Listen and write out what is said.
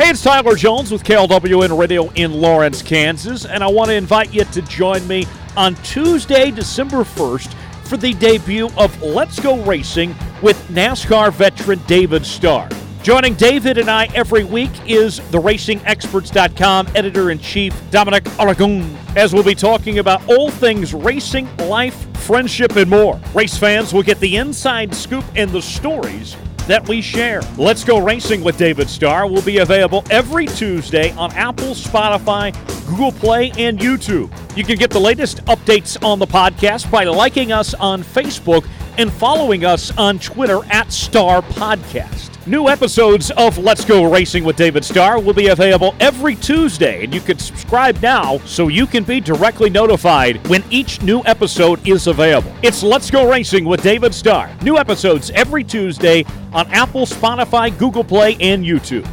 Hey, it's Tyler Jones with KLWN Radio in Lawrence, Kansas, and I want to invite you to join me on Tuesday, December 1st for the debut of Let's Go Racing with NASCAR veteran David Starr. Joining David and I every week is the RacingExperts.com editor in chief Dominic Aragon, as we'll be talking about all things racing, life, friendship, and more. Race fans will get the inside scoop and the stories that we share. Let's Go Racing with David Starr will be available every Tuesday on Apple, Spotify, Google Play, and YouTube. You can get the latest updates on the podcast by liking us on Facebook and following us on Twitter at Star Podcast. New episodes of Let's Go Racing with David Starr will be available every Tuesday, and you can subscribe now so you can be directly notified when each new episode is available. It's Let's Go Racing with David Starr. New episodes every Tuesday on Apple, Spotify, Google Play, and YouTube.